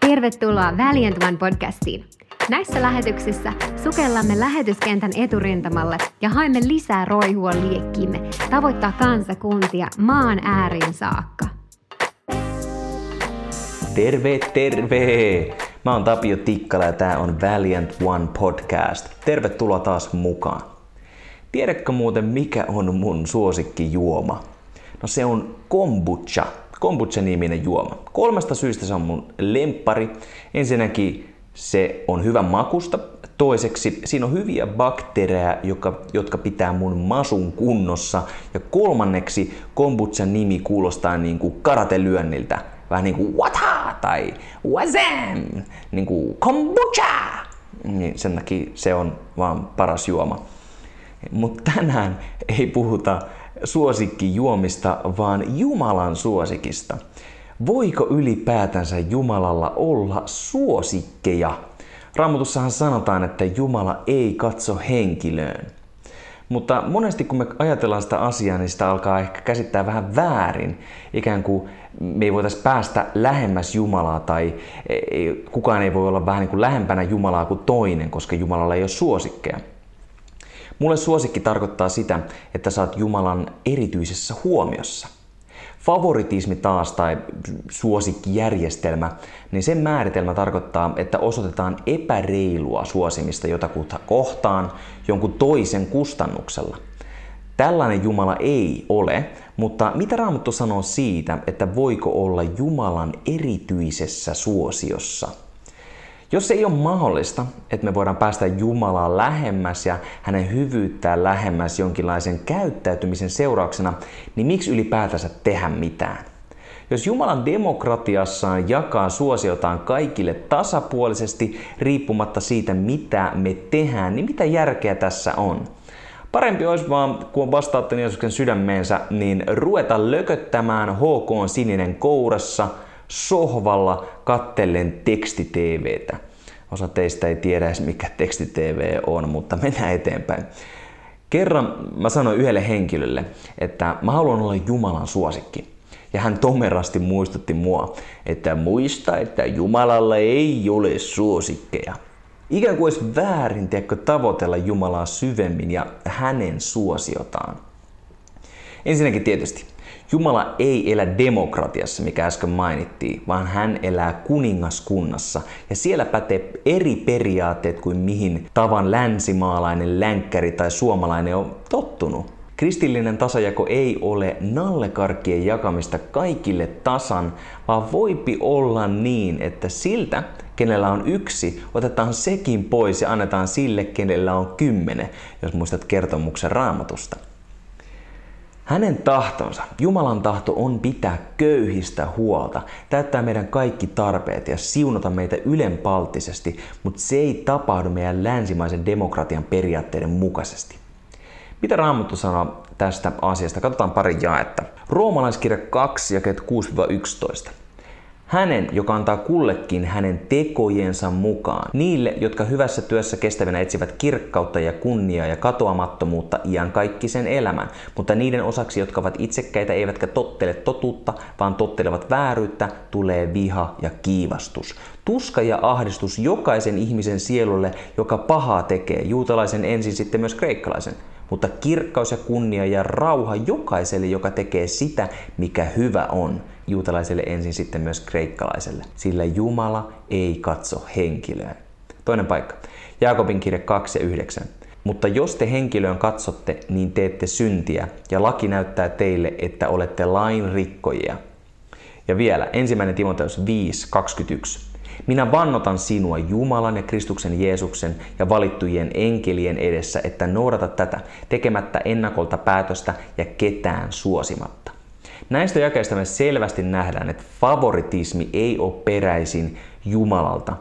Tervetuloa Valiant One podcastiin. Näissä lähetyksissä sukellamme lähetyskentän eturintamalle ja haemme lisää roihua liekkiimme tavoittaa kansakuntia maan ääriin saakka. Terve, terve! Mä oon Tapio Tikkala ja tää on Valiant One podcast. Tervetuloa taas mukaan. Tiedätkö muuten mikä on mun suosikkijuoma? No se on kombucha. Kombucha-niminen juoma. Kolmesta syystä se on mun lempari. Ensinnäkin se on hyvän makusta. Toiseksi siinä on hyviä bakteereja, jotka, jotka pitää mun masun kunnossa. Ja kolmanneksi kombutsan nimi kuulostaa niin kuin karatelyönniltä. Vähän niin kuin wata tai wazam, niin kuin kombucha. Niin sen takia se on vaan paras juoma. Mutta tänään ei puhuta suosikkijuomista, vaan Jumalan suosikista. Voiko ylipäätänsä Jumalalla olla suosikkeja? Raamatussahan sanotaan, että Jumala ei katso henkilöön. Mutta monesti kun me ajatellaan sitä asiaa, niin sitä alkaa ehkä käsittää vähän väärin. Ikään kuin me ei voitaisiin päästä lähemmäs Jumalaa tai kukaan ei voi olla vähän niin kuin lähempänä Jumalaa kuin toinen, koska Jumalalla ei ole suosikkeja. Mulle suosikki tarkoittaa sitä, että oot Jumalan erityisessä huomiossa. Favoritismi taas tai suosikkijärjestelmä, niin sen määritelmä tarkoittaa, että osoitetaan epäreilua suosimista jotakuta kohtaan jonkun toisen kustannuksella. Tällainen Jumala ei ole, mutta mitä Raamattu sanoo siitä, että voiko olla Jumalan erityisessä suosiossa – jos se ei ole mahdollista, että me voidaan päästä Jumalaa lähemmäs ja hänen hyvyyttään lähemmäs jonkinlaisen käyttäytymisen seurauksena, niin miksi ylipäätänsä tehdä mitään? Jos Jumalan demokratiassaan jakaa suosiotaan kaikille tasapuolisesti riippumatta siitä, mitä me tehdään, niin mitä järkeä tässä on? Parempi olisi vaan, kun vastaatte Jeesuksen sydämeensä, niin ruveta lököttämään HK sininen kourassa – sohvalla kattellen teksti-TVtä. Osa teistä ei tiedä edes mikä teksti-TV on, mutta mennään eteenpäin. Kerran mä sanoin yhdelle henkilölle, että mä haluan olla Jumalan suosikki. Ja hän tomerasti muistutti mua, että muista, että Jumalalla ei ole suosikkeja. Ikään kuin olisi väärin tiedätkö, tavoitella Jumalaa syvemmin ja hänen suosiotaan. Ensinnäkin tietysti, Jumala ei elä demokratiassa, mikä äsken mainittiin, vaan hän elää kuningaskunnassa. Ja siellä pätee eri periaatteet kuin mihin tavan länsimaalainen, länkkäri tai suomalainen on tottunut. Kristillinen tasajako ei ole nallekarkkien jakamista kaikille tasan, vaan voipi olla niin, että siltä, kenellä on yksi, otetaan sekin pois ja annetaan sille, kenellä on kymmenen, jos muistat kertomuksen raamatusta. Hänen tahtonsa, Jumalan tahto on pitää köyhistä huolta, täyttää meidän kaikki tarpeet ja siunata meitä ylenpalttisesti, mutta se ei tapahdu meidän länsimaisen demokratian periaatteiden mukaisesti. Mitä Raamattu sanoo tästä asiasta? Katsotaan pari jaetta. Roomalaiskirja 2, jakeet 6-11 hänen, joka antaa kullekin hänen tekojensa mukaan. Niille, jotka hyvässä työssä kestävänä etsivät kirkkautta ja kunniaa ja katoamattomuutta iankaikkisen elämän, mutta niiden osaksi, jotka ovat itsekkäitä eivätkä tottele totuutta, vaan tottelevat vääryyttä, tulee viha ja kiivastus. Tuska ja ahdistus jokaisen ihmisen sielulle, joka pahaa tekee, juutalaisen ensin sitten myös kreikkalaisen mutta kirkkaus ja kunnia ja rauha jokaiselle, joka tekee sitä, mikä hyvä on. Juutalaiselle ensin sitten myös kreikkalaiselle, sillä Jumala ei katso henkilöä. Toinen paikka. Jaakobin kirja 2 ja 9. Mutta jos te henkilöön katsotte, niin teette syntiä, ja laki näyttää teille, että olette lain rikkojia. Ja vielä, ensimmäinen Timoteus 5, 21. Minä vannotan sinua Jumalan ja Kristuksen Jeesuksen ja valittujen enkelien edessä, että noudata tätä tekemättä ennakolta päätöstä ja ketään suosimatta. Näistä jakeista me selvästi nähdään, että favoritismi ei ole peräisin Jumalalta.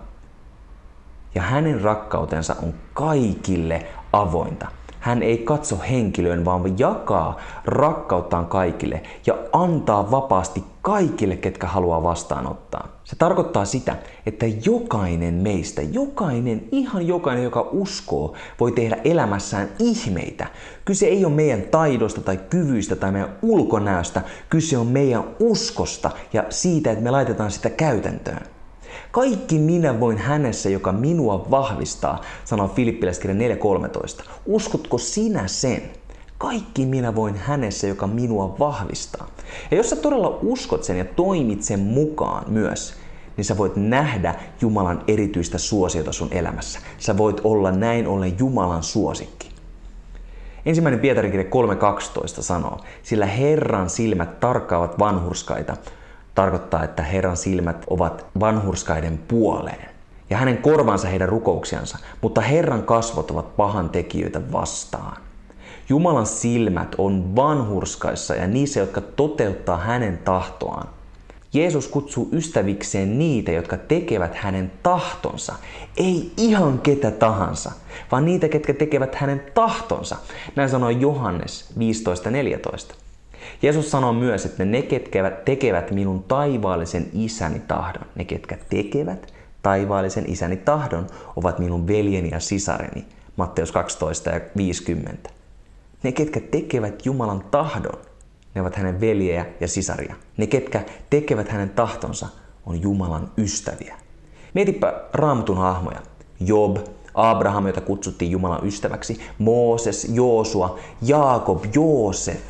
Ja hänen rakkautensa on kaikille avointa. Hän ei katso henkilöön, vaan jakaa rakkauttaan kaikille ja antaa vapaasti kaikille, ketkä haluaa vastaanottaa. Se tarkoittaa sitä, että jokainen meistä, jokainen, ihan jokainen, joka uskoo, voi tehdä elämässään ihmeitä. Kyse ei ole meidän taidosta tai kyvyistä tai meidän ulkonäöstä, kyse on meidän uskosta ja siitä, että me laitetaan sitä käytäntöön. Kaikki minä voin hänessä, joka minua vahvistaa, sanoo Filippiläiskirja 4.13. Uskotko sinä sen? Kaikki minä voin hänessä, joka minua vahvistaa. Ja jos sä todella uskot sen ja toimit sen mukaan myös, niin sä voit nähdä Jumalan erityistä suosiota sun elämässä. Sä voit olla näin ollen Jumalan suosikki. Ensimmäinen Pietarin kirja 3.12 sanoo, sillä Herran silmät tarkkaavat vanhurskaita, tarkoittaa, että Herran silmät ovat vanhurskaiden puoleen ja hänen korvansa heidän rukouksiansa, mutta Herran kasvot ovat pahan tekijöitä vastaan. Jumalan silmät on vanhurskaissa ja niissä, jotka toteuttaa hänen tahtoaan. Jeesus kutsuu ystävikseen niitä, jotka tekevät hänen tahtonsa. Ei ihan ketä tahansa, vaan niitä, ketkä tekevät hänen tahtonsa. Näin sanoi Johannes 15.14. Jeesus sanoo myös, että ne, ketkä tekevät minun taivaallisen isäni tahdon, ne, ketkä tekevät taivaallisen isäni tahdon, ovat minun veljeni ja sisareni. Matteus 12 ja 50. Ne, ketkä tekevät Jumalan tahdon, ne ovat hänen veljejä ja sisaria. Ne, ketkä tekevät hänen tahtonsa, on Jumalan ystäviä. Mietipä raamatun hahmoja. Job, Abraham, jota kutsuttiin Jumalan ystäväksi, Mooses, Joosua, Jaakob, Joosef,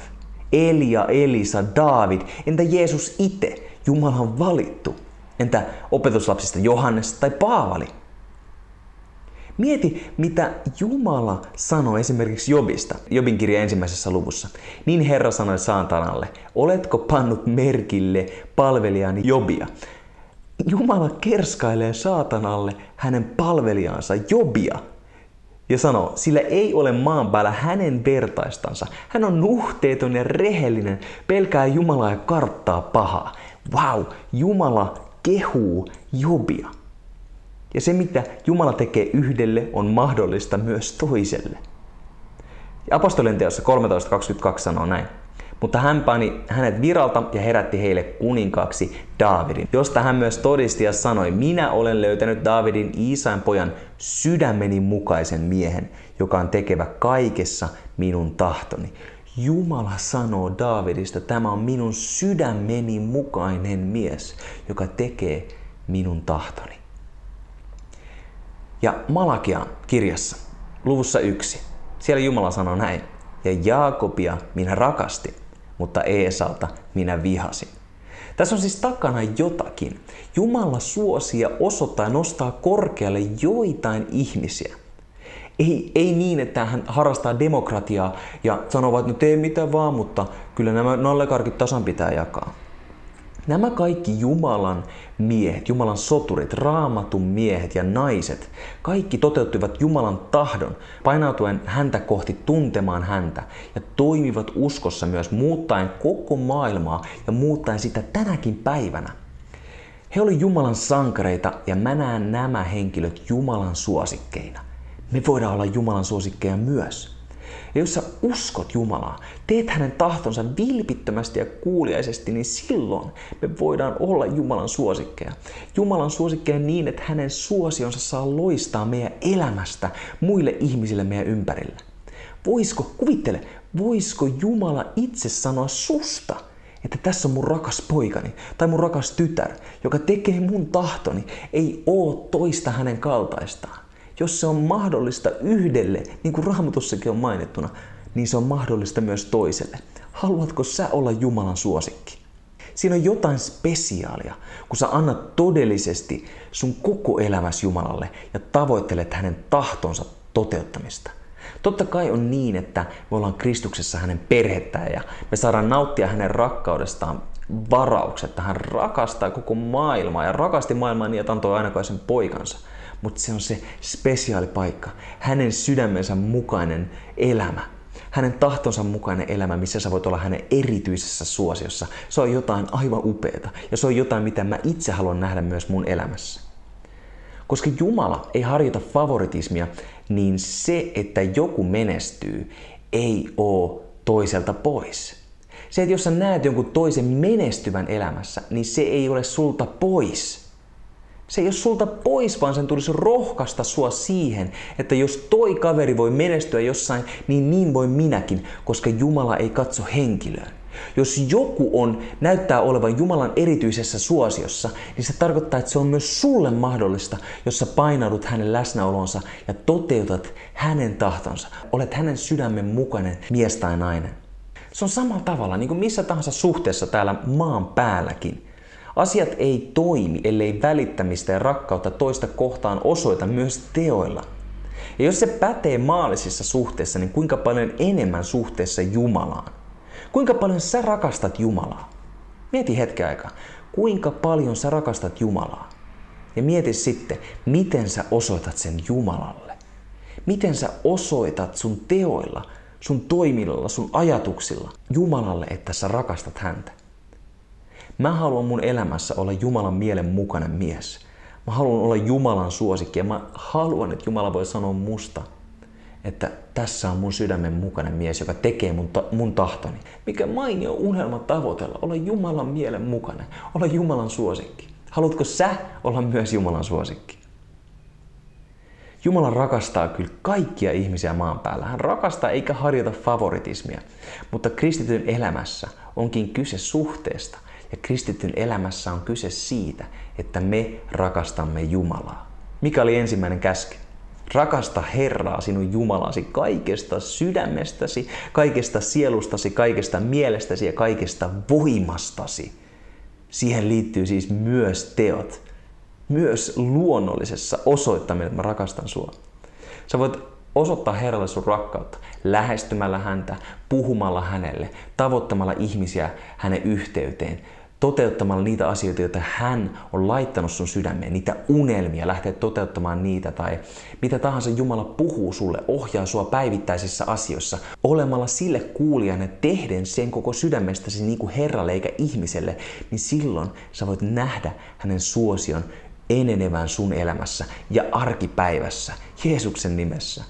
Elia, Elisa, David. Entä Jeesus itse, Jumalan valittu? Entä opetuslapsista Johannes tai Paavali? Mieti, mitä Jumala sanoi esimerkiksi Jobista, Jobin kirja ensimmäisessä luvussa. Niin Herra sanoi saatanalle, oletko pannut merkille palvelijani Jobia? Jumala kerskailee saatanalle hänen palvelijansa Jobia ja sanoo, sillä ei ole maan päällä hänen vertaistansa. Hän on nuhteeton ja rehellinen, pelkää Jumalaa ja karttaa pahaa. Wow, Jumala kehuu Jobia. Ja se, mitä Jumala tekee yhdelle, on mahdollista myös toiselle. Ja apostolien teossa 13.22 sanoo näin. Mutta hän pani hänet viralta ja herätti heille kuninkaaksi Daavidin, josta hän myös todisti ja sanoi, minä olen löytänyt Daavidin Iisain pojan sydämeni mukaisen miehen, joka on tekevä kaikessa minun tahtoni. Jumala sanoo Daavidista, tämä on minun sydämeni mukainen mies, joka tekee minun tahtoni. Ja Malakian kirjassa, luvussa yksi, siellä Jumala sanoo näin. Ja Jaakobia minä rakastin, mutta Eesalta minä vihasin. Tässä on siis takana jotakin. Jumala suosia osoittaa ja nostaa korkealle joitain ihmisiä. Ei, ei niin, että hän harrastaa demokratiaa ja sanoo, että no tee mitä vaan, mutta kyllä nämä nallekarkit tasan pitää jakaa. Nämä kaikki Jumalan miehet, Jumalan soturit, raamatun miehet ja naiset, kaikki toteuttivat Jumalan tahdon, painautuen häntä kohti tuntemaan häntä ja toimivat uskossa myös muuttaen koko maailmaa ja muuttaen sitä tänäkin päivänä. He olivat Jumalan sankareita ja mä näen nämä henkilöt Jumalan suosikkeina. Me voidaan olla Jumalan suosikkeja myös. Ja jos sä uskot Jumalaa, teet hänen tahtonsa vilpittömästi ja kuuliaisesti, niin silloin me voidaan olla Jumalan suosikkeja. Jumalan suosikkeja niin, että hänen suosionsa saa loistaa meidän elämästä muille ihmisille meidän ympärillä. Voisiko, kuvittele, voisiko Jumala itse sanoa susta, että tässä on mun rakas poikani tai mun rakas tytär, joka tekee mun tahtoni, ei oo toista hänen kaltaistaan. Jos se on mahdollista yhdelle, niin kuin Raamatussakin on mainittuna, niin se on mahdollista myös toiselle. Haluatko sä olla Jumalan suosikki? Siinä on jotain spesiaalia, kun sä annat todellisesti sun koko elämäsi Jumalalle ja tavoittelet hänen tahtonsa toteuttamista. Totta kai on niin, että me ollaan Kristuksessa hänen perhettään ja me saadaan nauttia hänen rakkaudestaan että Hän rakastaa koko maailmaa ja rakasti maailmaa niin, että antoi aina sen poikansa mutta se on se spesiaali paikka, hänen sydämensä mukainen elämä, hänen tahtonsa mukainen elämä, missä sä voit olla hänen erityisessä suosiossa. Se on jotain aivan upeata ja se on jotain, mitä mä itse haluan nähdä myös mun elämässä. Koska Jumala ei harjoita favoritismia, niin se, että joku menestyy, ei oo toiselta pois. Se, että jos sä näet jonkun toisen menestyvän elämässä, niin se ei ole sulta pois Se ei ole sulta pois, vaan sen tulisi rohkaista sua siihen, että jos toi kaveri voi menestyä jossain, niin niin voi minäkin, koska Jumala ei katso henkilöön. Jos joku on, näyttää olevan Jumalan erityisessä suosiossa, niin se tarkoittaa, että se on myös sulle mahdollista, jos sä painaudut hänen läsnäolonsa ja toteutat hänen tahtonsa. Olet hänen sydämen mukainen mies tai nainen. Se on samalla tavalla, niin kuin missä tahansa suhteessa täällä maan päälläkin. Asiat ei toimi, ellei välittämistä ja rakkautta toista kohtaan osoita myös teoilla. Ja jos se pätee maallisissa suhteissa, niin kuinka paljon enemmän suhteessa Jumalaan? Kuinka paljon sä rakastat Jumalaa? Mieti hetken aikaa. Kuinka paljon sä rakastat Jumalaa? Ja mieti sitten, miten sä osoitat sen Jumalalle. Miten sä osoitat sun teoilla, sun toimilla, sun ajatuksilla Jumalalle, että sä rakastat häntä. Mä haluan mun elämässä olla Jumalan mielen mukainen mies. Mä haluan olla Jumalan suosikki ja mä haluan, että Jumala voi sanoa musta, että tässä on mun sydämen mukainen mies, joka tekee mun, ta- mun tahtoni. Mikä mainio unelma tavoitella, olla Jumalan mielen mukainen, olla Jumalan suosikki. Haluatko sä olla myös Jumalan suosikki? Jumala rakastaa kyllä kaikkia ihmisiä maan päällä. Hän rakastaa eikä harjoita favoritismia. Mutta kristityn elämässä onkin kyse suhteesta. Ja kristityn elämässä on kyse siitä, että me rakastamme Jumalaa. Mikä oli ensimmäinen käsky? Rakasta Herraa sinun Jumalasi kaikesta sydämestäsi, kaikesta sielustasi, kaikesta mielestäsi ja kaikesta voimastasi. Siihen liittyy siis myös teot. Myös luonnollisessa osoittaminen, että mä rakastan sua. Sä voit osoittaa Herralle sun rakkautta lähestymällä häntä, puhumalla hänelle, tavoittamalla ihmisiä hänen yhteyteen, toteuttamalla niitä asioita, joita hän on laittanut sun sydämeen, niitä unelmia, lähteä toteuttamaan niitä tai mitä tahansa Jumala puhuu sulle, ohjaa sua päivittäisissä asioissa, olemalla sille kuulijana, tehden sen koko sydämestäsi niin kuin Herralle eikä ihmiselle, niin silloin sä voit nähdä hänen suosion enenevän sun elämässä ja arkipäivässä Jeesuksen nimessä.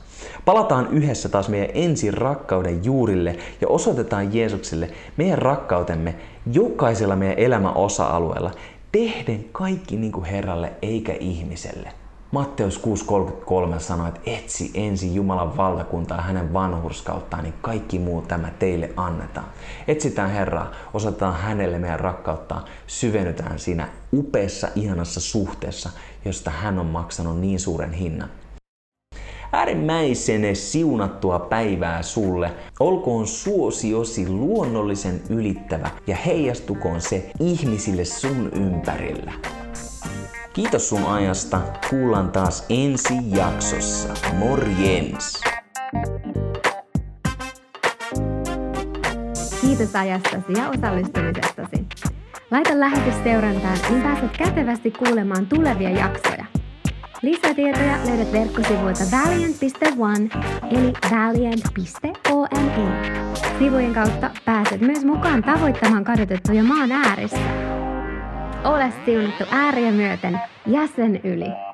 Palataan yhdessä taas meidän ensin rakkauden juurille ja osoitetaan Jeesukselle meidän rakkautemme jokaisella meidän elämän osa-alueella, tehden kaikki niin kuin Herralle eikä ihmiselle. Matteus 6.33 sanoo, että etsi ensin Jumalan valtakuntaa hänen vanhurskauttaan, niin kaikki muu tämä teille annetaan. Etsitään Herraa, osataan hänelle meidän rakkauttaa, syvennytään siinä upeassa, ihanassa suhteessa, josta hän on maksanut niin suuren hinnan äärimmäisen siunattua päivää sulle. Olkoon suosiosi luonnollisen ylittävä ja heijastukoon se ihmisille sun ympärillä. Kiitos sun ajasta. Kuullaan taas ensi jaksossa. Morjens! Kiitos ajastasi ja osallistumisestasi. Laita lähetys seurantaan, niin pääset kätevästi kuulemaan tulevia jaksoja. Lisätietoja löydät verkkosivuilta valiant.one eli valiant.one. Sivujen kautta pääset myös mukaan tavoittamaan kadotettuja maan ääressä. Ole siunattu ääriä myöten jäsen yli.